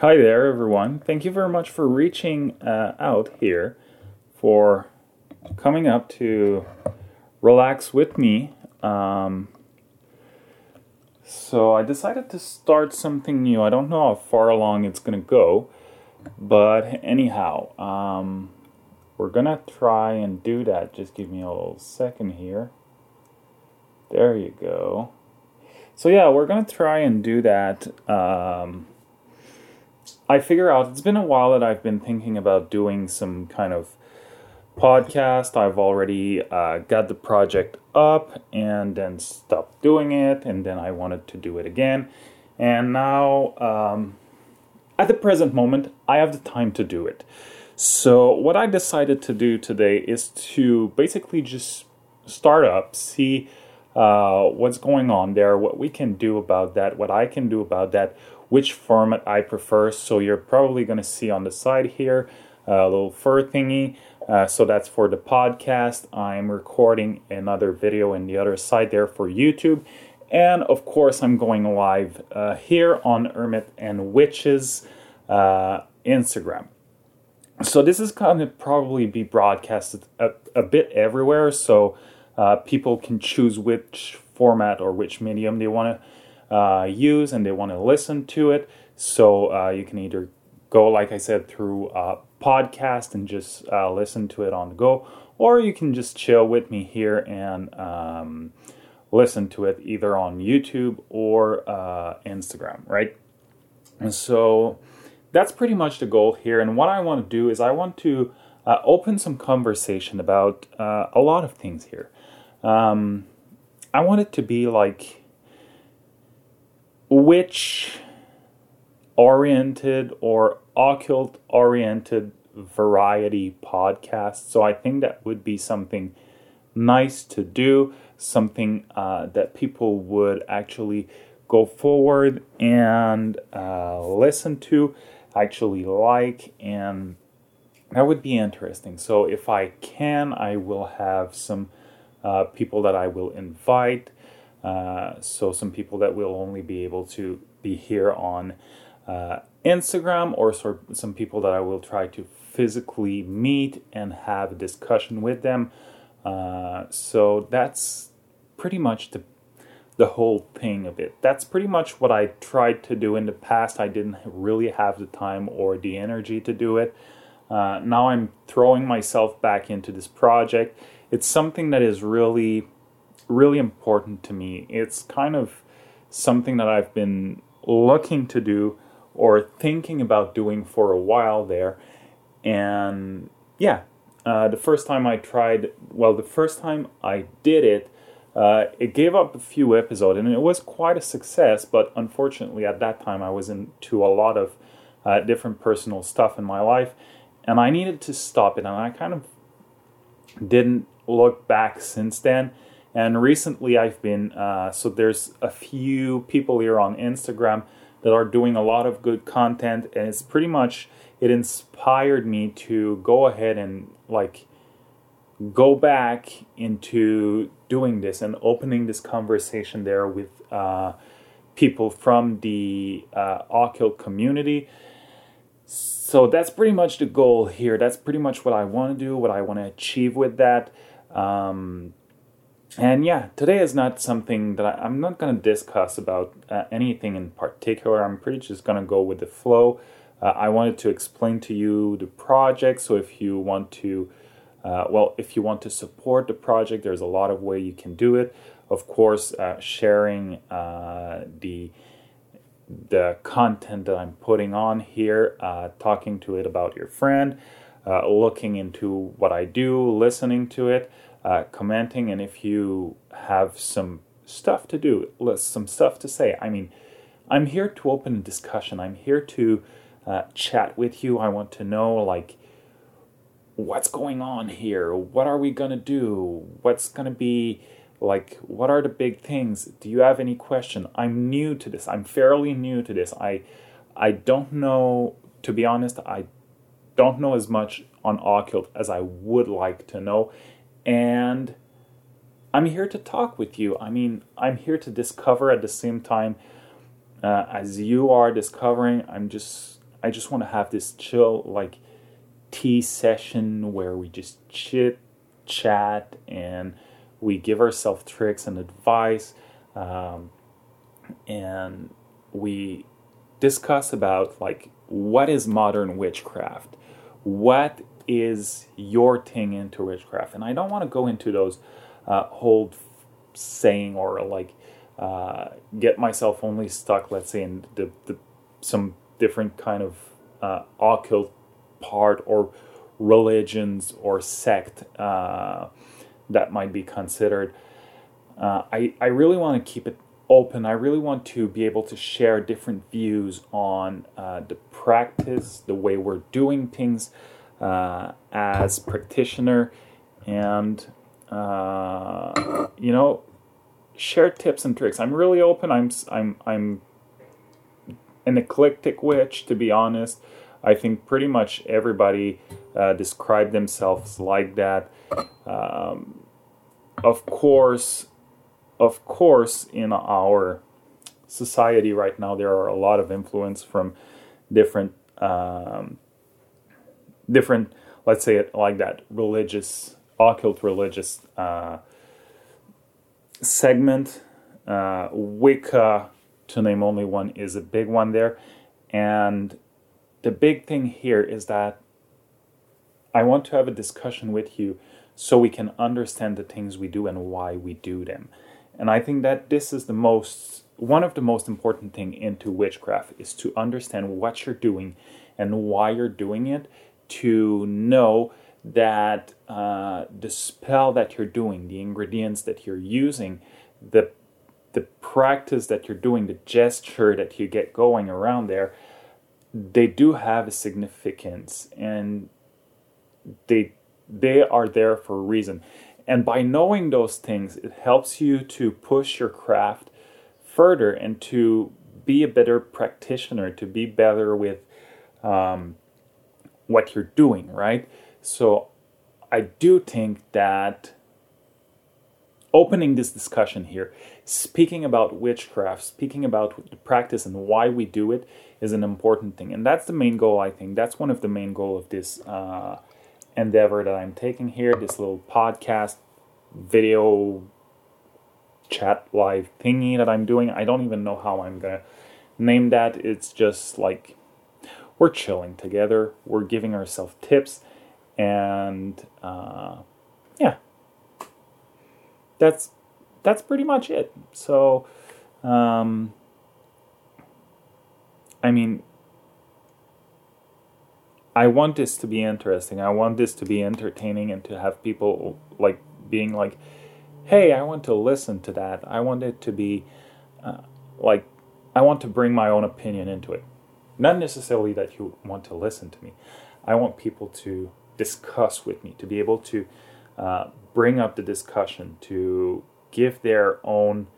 Hi there, everyone. Thank you very much for reaching uh, out here, for coming up to relax with me. Um, so, I decided to start something new. I don't know how far along it's going to go, but anyhow, um, we're going to try and do that. Just give me a little second here. There you go. So, yeah, we're going to try and do that. Um, I figure out it's been a while that I've been thinking about doing some kind of podcast. I've already uh, got the project up and then stopped doing it, and then I wanted to do it again. And now, um, at the present moment, I have the time to do it. So, what I decided to do today is to basically just start up, see uh, what's going on there, what we can do about that, what I can do about that, which format I prefer. So you're probably going to see on the side here a little fur thingy. Uh, so that's for the podcast. I'm recording another video in the other side there for YouTube. And of course, I'm going live uh, here on Hermit and Witches uh, Instagram. So this is going to probably be broadcasted a, a bit everywhere. So uh, people can choose which format or which medium they want to uh, use and they want to listen to it. So uh, you can either go, like I said, through a podcast and just uh, listen to it on the go, or you can just chill with me here and um, listen to it either on YouTube or uh, Instagram, right? And so that's pretty much the goal here. And what I want to do is I want to uh, open some conversation about uh, a lot of things here. Um, I want it to be like witch oriented or occult oriented variety podcast. So I think that would be something nice to do, something uh, that people would actually go forward and uh, listen to, actually like, and that would be interesting. So if I can, I will have some uh, people that I will invite uh, so some people that will only be able to be here on uh, Instagram, or some people that I will try to physically meet and have a discussion with them. Uh, so that's pretty much the the whole thing of it. That's pretty much what I tried to do in the past. I didn't really have the time or the energy to do it. Uh, now I'm throwing myself back into this project. It's something that is really really important to me. It's kind of something that I've been looking to do or thinking about doing for a while there. And yeah, uh, the first time I tried, well, the first time I did it, uh, it gave up a few episodes and it was quite a success. But unfortunately, at that time, I was into a lot of uh, different personal stuff in my life and I needed to stop it. And I kind of didn't look back since then. And recently, I've been uh, so there's a few people here on Instagram that are doing a lot of good content, and it's pretty much it inspired me to go ahead and like go back into doing this and opening this conversation there with uh, people from the uh, occult community. So that's pretty much the goal here. That's pretty much what I want to do, what I want to achieve with that. Um, and yeah, today is not something that I, am not going to discuss about uh, anything in particular. I'm pretty just going to go with the flow. Uh, I wanted to explain to you the project. So if you want to, uh, well, if you want to support the project, there's a lot of way you can do it. Of course, uh, sharing uh, the the content that I'm putting on here, uh, talking to it about your friend, looking into what I do, listening to it uh, commenting, and if you have some stuff to do, some stuff to say. I mean, I'm here to open a discussion. I'm here to uh, chat with you. I want to know, like, what's going on here? What are we gonna do? What's gonna be like? What are the big things? Do you have any question? I'm new to this. I'm fairly new to this. I I don't know. To be honest, I don't know as much on occult as I would like to know and I'm here to talk with you. I mean, I'm here to discover at the same time uh, as you are discovering. I'm just I just want to have this chill like tea session where we just chit chat and we give ourselves tricks and advice um, and we discuss about like what is modern witchcraft what is your thing into witchcraft and i don't want to go into those uh, whole saying or like uh, get myself only stuck let's say in the, the some different kind of uh, occult part or religions or sect uh, that might be considered. Uh, I, I really want to keep it open. I really want to be able to share different views on uh, the practice, the way we're doing things uh, as practitioner, and uh, you know, share tips and tricks. I'm really open. I'm I'm I'm an eclectic witch, to be honest. I think pretty much everybody uh, describe themselves like that. Um, of course, of course, in our society right now, there are a lot of influence from different, um, different, let's say it like that, religious, occult religious uh, segment. Uh, Wicca, to name only one, is a big one there, and the big thing here is that I want to have a discussion with you so we can understand the things we do and why we do them. And I think that this is the most one of the most important thing into witchcraft is to understand what you're doing and why you're doing it to know that uh, the spell that you're doing, the ingredients that you're using, the the practice that you're doing, the gesture that you get going around there, they do have a significance and they they are there for a reason. And by knowing those things it helps you to push your craft further and to be a better practitioner to be better with um, what you're doing right so i do think that opening this discussion here speaking about witchcraft speaking about the practice and why we do it is an important thing and that's the main goal i think that's one of the main goal of this uh, endeavor that I'm taking here, this little podcast video chat live thingy that I'm doing. I don't even know how I'm gonna name that. It's just like we're chilling together, we're giving ourselves tips, and uh, yeah, that's that's pretty much it. So, um, I mean, I want this to be interesting. I want this to be entertaining and to have people like being like, "Hey, I want to listen to that." I want it to be uh, like I want to bring my own opinion into it. Not necessarily that you want to listen to me. I want people to discuss with me, to be able to uh, bring up the discussion, to give their own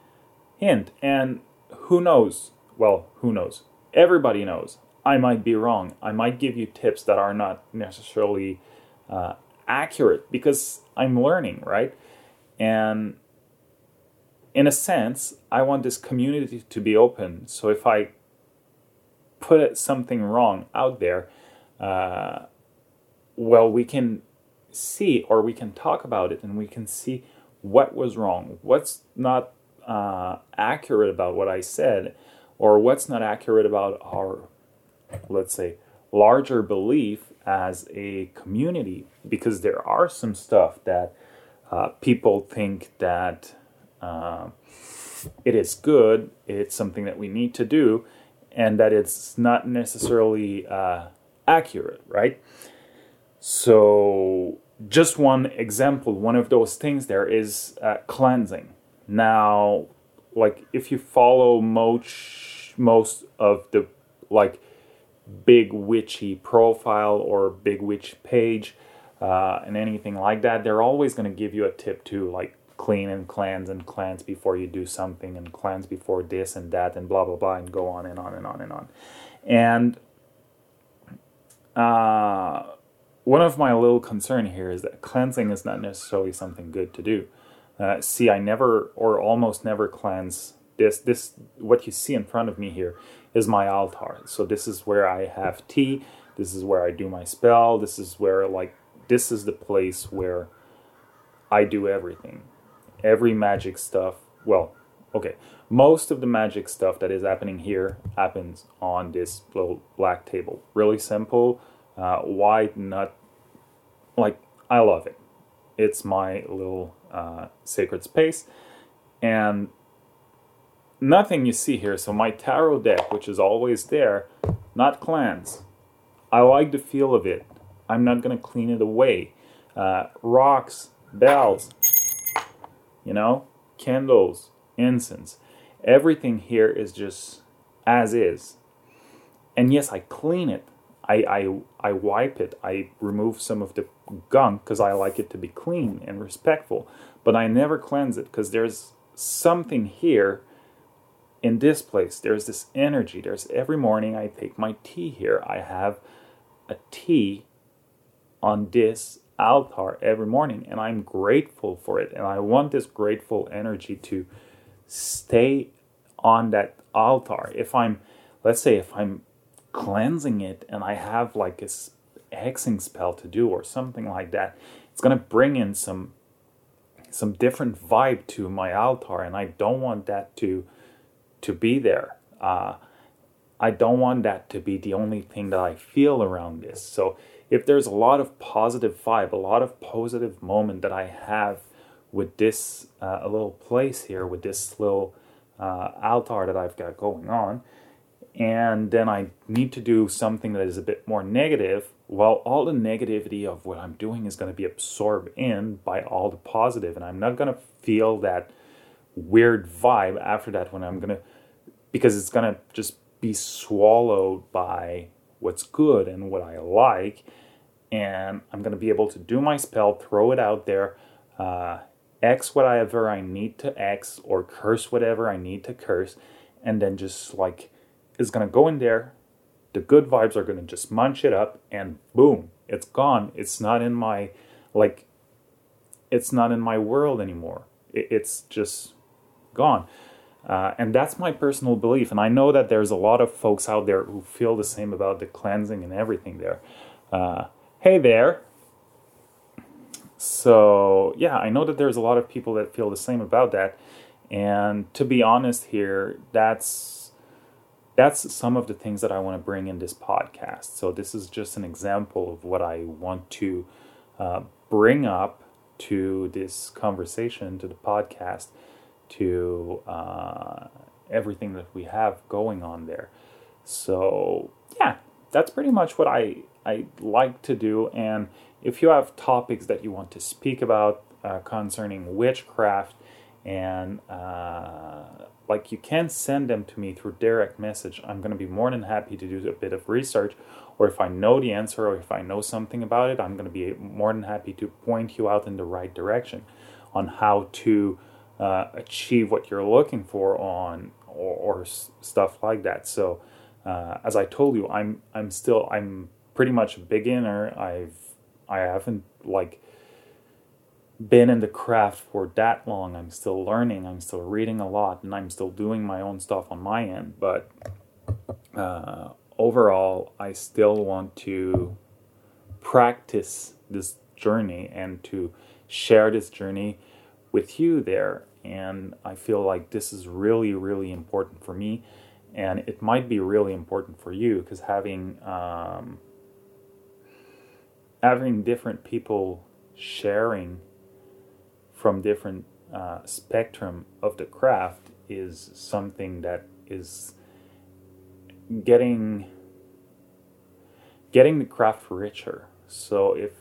hint. And who knows? Well, who knows? Everybody knows. I might be wrong. I might give you tips that are not necessarily uh, accurate because I'm learning, right? And in a sense, I want this community to be open. So if I put something wrong out there, uh, well, we can see or we can talk about it and we can see what was wrong, what's not uh, accurate about what I said, or what's not accurate about our let's say, larger belief as a community. Because there are some stuff that uh, people think that uh, it is good, it's something that we need to do, and that it's not necessarily uh, accurate, right? So, just one example, one of those things there is uh, cleansing. Now, like if you follow most most of the like big witchy profile or big witch page uh, and anything like that, they're always going to give you a tip to like clean and cleanse and cleanse before you do something and cleanse before this and that and blah blah blah and go on and on and on and on. And uh, one of my little concern here is that cleansing is not necessarily something good to do. Uh, see, I never or almost never cleanse this this what you see in front of me here is my altar. So this is where I have tea. This is where I do my spell. This is where like this is the place where I do everything. Every magic stuff. Well, okay. Most of the magic stuff that is happening here happens on this little black table. Really simple. Uh, why not? Like I love it. It's my little uh, sacred space, and nothing you see here. So my tarot deck, which is always there, not clans. I like the feel of it. I'm not gonna clean it away. Uh, rocks, bells, you know, candles, incense. Everything here is just as is. And yes, I clean it. I, I, I wipe it. I remove some of the gunk because I like it to be clean and respectful. But I never cleanse it because there's something here in this place. There's this energy. There's every morning I take my tea here. I have a tea on this altar every morning and I'm grateful for it. And I want this grateful energy to stay on that altar. If I'm, let's say, if I'm cleansing it and I have like a hexing spell to do or something like that, it's going to bring in some some different vibe to my altar and I don't want that to to be there. Uh, I don't want that to be the only thing that I feel around this. So if there's a lot of positive vibe, a lot of positive moment that I have with this uh, little place here, with this little uh, altar that I've got going on, and then I need to do something that is a bit more negative, well, all the negativity of what I'm doing is going to be absorbed in by all the positive, and I'm not going to feel that weird vibe after that when I'm going to, because it's going to just be swallowed by what's good and what I like, and I'm going to be able to do my spell, throw it out there, uh, hex whatever I need to hex, or curse whatever I need to curse, and then just like is going to go in there. The good vibes are going to just munch it up, and boom, it's gone. It's not in my like, it's not in my world anymore. It, it's just gone. Uh, and that's my personal belief. And I know that there's a lot of folks out there who feel the same about the cleansing and everything there. Uh, hey there. So, yeah, I know that there's a lot of people that feel the same about that. And to be honest here, that's that's some of the things that I want to bring in this podcast. So this is just an example of what I want to uh, bring up to this conversation, to the podcast, to uh, everything that we have going on there. So yeah, that's pretty much what I I like to do. And if you have topics that you want to speak about uh, concerning witchcraft, and uh, like you can send them to me through direct message, I'm going to be more than happy to do a bit of research. Or if I know the answer, or if I know something about it, I'm going to be more than happy to point you out in the right direction on how to uh, achieve what you're looking for on or, or stuff like that. So, uh, as I told you, I'm I'm still I'm pretty much a beginner. I've I haven't like been in the craft for that long. I'm still learning. I'm still reading a lot, and I'm still doing my own stuff on my end. But uh, overall, I still want to practice this journey and to share this journey with you there. And I feel like this is really, really important for me. And it might be really important for you because having um, having different people sharing from different uh, spectrum of the craft is something that is getting getting the craft richer. So if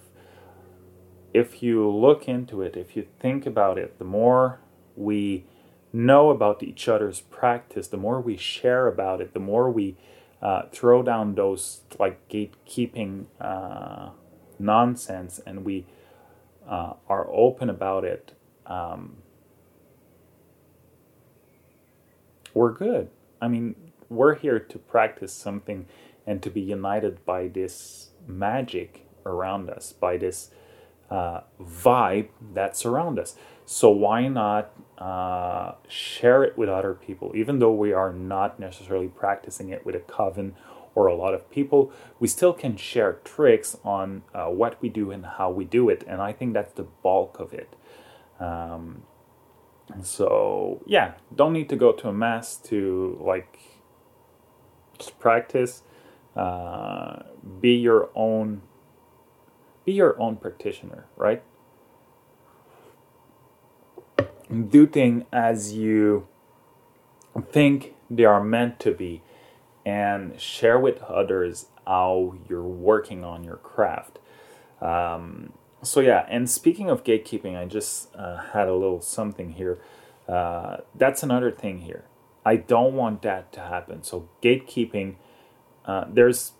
if you look into it, if you think about it, the more we know about each other's practice, the more we share about it, the more we uh, throw down those like gatekeeping uh, nonsense and we uh, are open about it, um, we're good. I mean, we're here to practice something and to be united by this magic around us, by this uh, vibe that surround us. So why not uh, share it with other people, even though we are not necessarily practicing it with a coven or a lot of people, we still can share tricks on uh, what we do and how we do it. And I think that's the bulk of it. Um, so yeah, don't need to go to a mass to like just practice. Uh, be your own. Be your own practitioner, right? Do things as you think they are meant to be and share with others how you're working on your craft. Um, so yeah, and speaking of gatekeeping, I just uh, had a little something here. Uh, that's another thing here. I don't want that to happen. So gatekeeping, uh, there's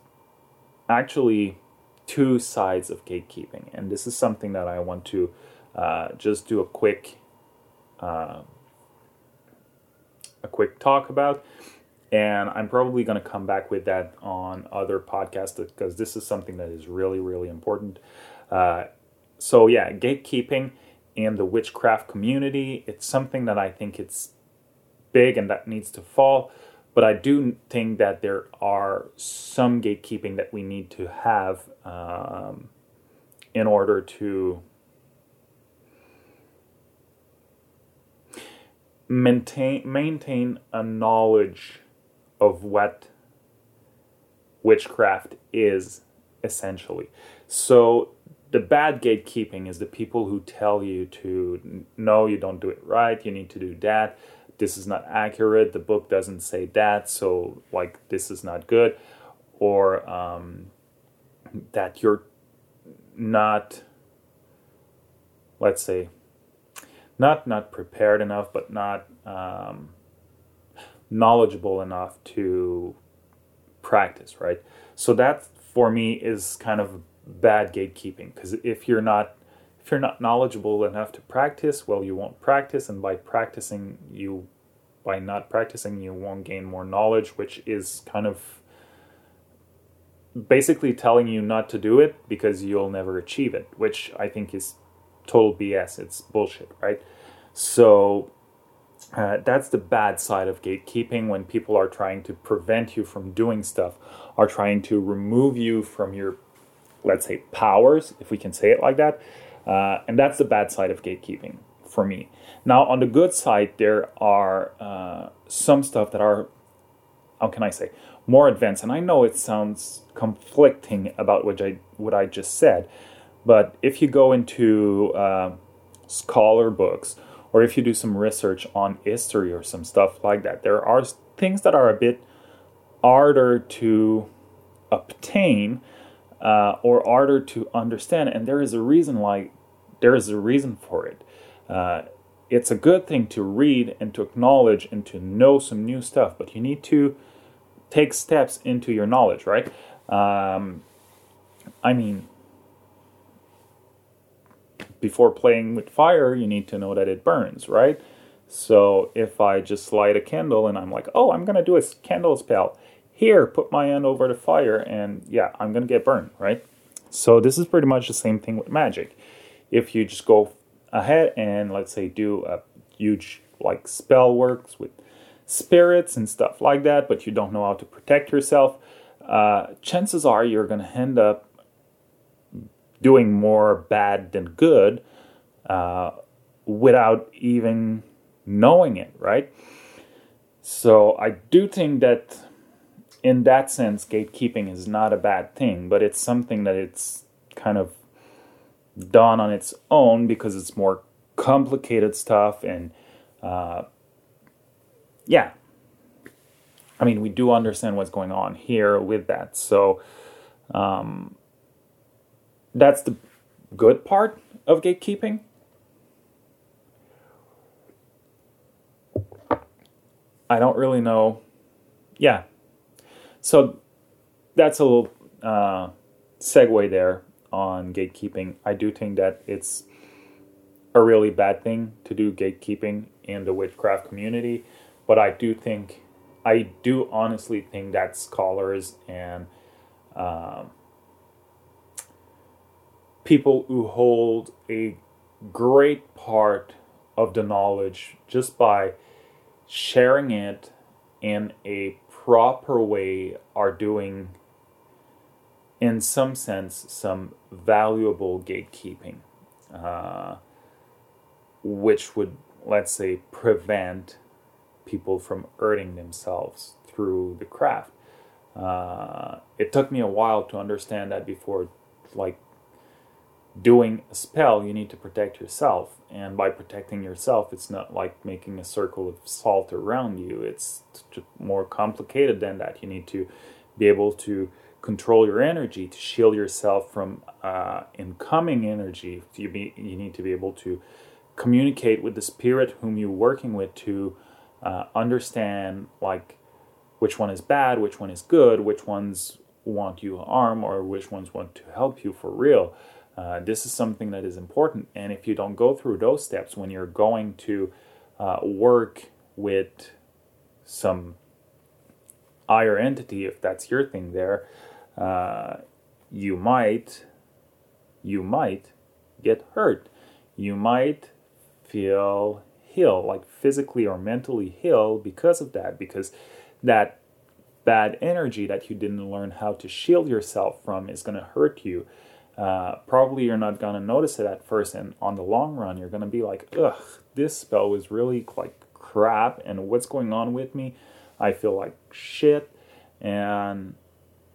actually two sides of gatekeeping, and this is something that I want to uh, just do a quick uh, a quick talk about and I'm probably going to come back with that on other podcasts because this is something that is really, really important. Uh, so yeah, gatekeeping in the witchcraft community, it's something that I think it's big and that needs to fall. But I do think that there are some gatekeeping that we need to have um, in order to maintain maintain a knowledge of what witchcraft is essentially. So the bad gatekeeping is the people who tell you to no, you don't do it right, you need to do that. This is not accurate. The book doesn't say that, so like this is not good, or um, that you're not, let's say, not not prepared enough, but not um, knowledgeable enough to practice, right? So that for me is kind of bad gatekeeping because if you're not if you're not knowledgeable enough to practice, well, you won't practice, and by practicing, you by not practicing, you won't gain more knowledge, which is kind of basically telling you not to do it because you'll never achieve it, which I think is total BS. It's bullshit, right? So uh, that's the bad side of gatekeeping when people are trying to prevent you from doing stuff, are trying to remove you from your, let's say, powers, if we can say it like that. Uh, and that's the bad side of gatekeeping for me. Now, on the good side, there are uh, some stuff that are, how can I say, more advanced. And I know it sounds conflicting about what I what I just said, but if you go into uh, scholar books or if you do some research on history or some stuff like that, there are things that are a bit harder to obtain uh, or harder to understand, and there is a reason why. There is a reason for it. Uh, it's a good thing to read and to acknowledge and to know some new stuff, but you need to take steps into your knowledge, right? Um, I mean, before playing with fire, you need to know that it burns, right? So if I just light a candle and I'm like, oh, I'm to do a candle spell, here, put my hand over the fire, and yeah, I'm to get burned, right? So this is pretty much the same thing with magic. If you just go ahead and let's say do a huge like spell works with spirits and stuff like that, but you don't know how to protect yourself, uh, chances are you're to end up doing more bad than good uh, without even knowing it, right? So I do think that in that sense, gatekeeping is not a bad thing, but it's something that it's kind of done on its own because it's more complicated stuff and uh, yeah i mean we do understand what's going on here with that so um, that's the good part of gatekeeping. I don't really know. Yeah. So that's a little uh, segue there on gatekeeping. I do think that it's a really bad thing to do gatekeeping in the witchcraft community, but I do think, I do honestly think that scholars and um, people who hold a great part of the knowledge just by sharing it in a proper way are doing in some sense some valuable gatekeeping uh, which would let's say prevent people from earning themselves through the craft. Uh, it took me a while to understand that before like doing a spell, you need to protect yourself. And by protecting yourself, it's not like making a circle of salt around you. It's more complicated than that. You need to be able to control your energy, to shield yourself from uh, incoming energy. You, be, you need to be able to communicate with the spirit whom you're working with to uh, understand like which one is bad, which one is good, which ones want you harm, or which ones want to help you for real. Uh, this is something that is important. And if you don't go through those steps when you're going to uh, work with some higher entity, if that's your thing there, uh, you might you might get hurt. You might feel ill, like physically or mentally ill because of that, because that bad energy that you didn't learn how to shield yourself from is going to hurt you uh, probably you're not going to notice it at first and on the long run you're going to be like ugh this spell was really like crap and what's going on with me? I feel like shit. And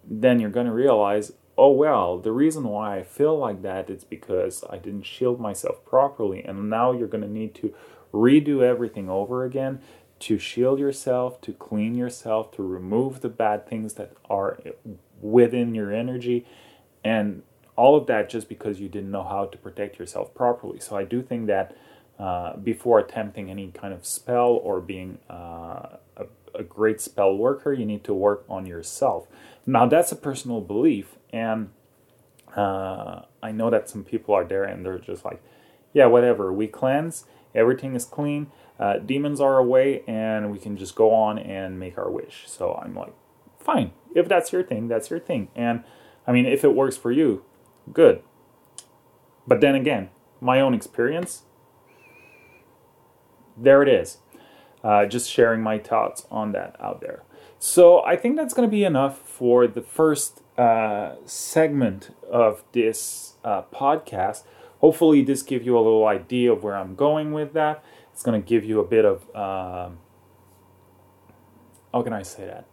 then you're going to realize oh well the reason why i feel like that is because i didn't shield myself properly and now you're going to need to redo everything over again to shield yourself to clean yourself to remove the bad things that are within your energy and all of that just because you didn't know how to protect yourself properly. So I do think that uh, before attempting any kind of spell or being uh, a, a, great spell worker, you need to work on yourself. Now that's a personal belief, and uh, I know that some people are there and they're just like, yeah, whatever. We cleanse, everything is clean, uh, demons are away, and we can just go on and make our wish. So I'm like, fine. If that's your thing, that's your thing. And I mean, if it works for you, good. But then again, my own experience, there it is. Uh, just sharing my thoughts on that out there. So I think that's going to be enough for the first uh, segment of this uh, podcast. Hopefully, this gives you a little idea of where I'm going with that. It's going to give you a bit of um, how can I say that?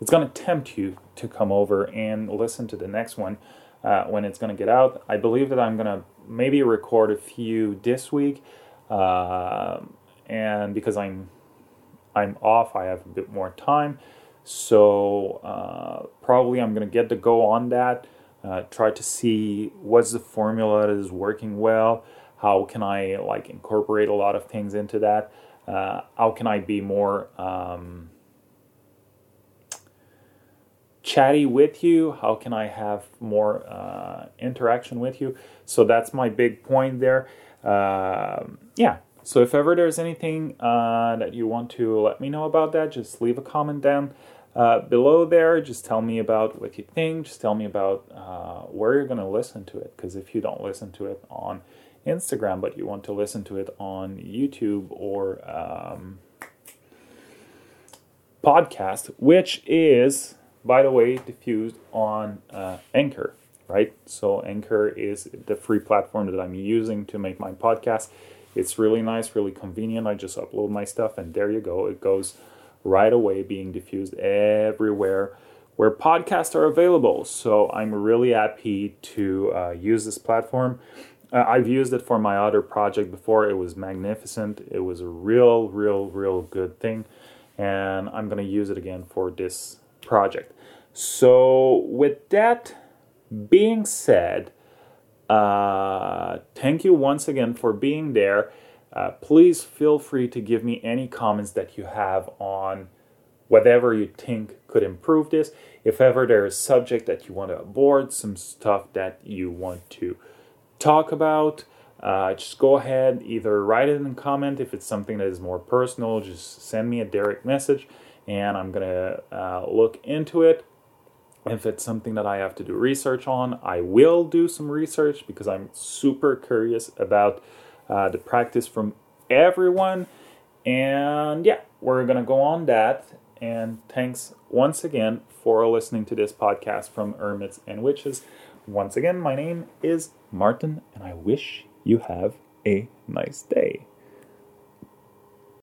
It's going to tempt you to come over and listen to the next one uh, when it's going to get out. I believe that I'm going to maybe record a few this week, uh, and because I'm I'm off, I have a bit more time. So uh, probably I'm going to get to go on that. Uh, try to see what's the formula that is working well. How can I like incorporate a lot of things into that? Uh, how can I be more um, chatty with you? How can I have more uh, interaction with you? So that's my big point there. Uh, yeah. So if ever there's anything uh, that you want to let me know about that, just leave a comment down uh, below there. Just tell me about what you think. Just tell me about uh, where you're going to listen to it. Because if you don't listen to it on Instagram, but you want to listen to it on YouTube or um, podcast, which is by the way, diffused on uh, Anchor, right? So Anchor is the free platform that I'm using to make my podcast. It's really nice, really convenient. I just upload my stuff, and there you go. It goes right away, being diffused everywhere where podcasts are available. So I'm really happy to uh, use this platform. Uh, I've used it for my other project before. It was magnificent. It was a real, real, real good thing. And I'm going to use it again for this project. So, with that being said, uh, thank you once again for being there. Uh, please feel free to give me any comments that you have on whatever you think could improve this. If ever there is subject that you want to abort, some stuff that you want to talk about, uh, just go ahead, either write it in comment if it's something that is more personal, just send me a direct message and I'm going to uh, look into it. If it's something that I have to do research on, I will do some research because I'm super curious about uh, the practice from everyone. And yeah, we're going to go on that. And thanks once again for listening to this podcast from Hermits and Witches. Once again, my name is Martin, and I wish you have a nice day.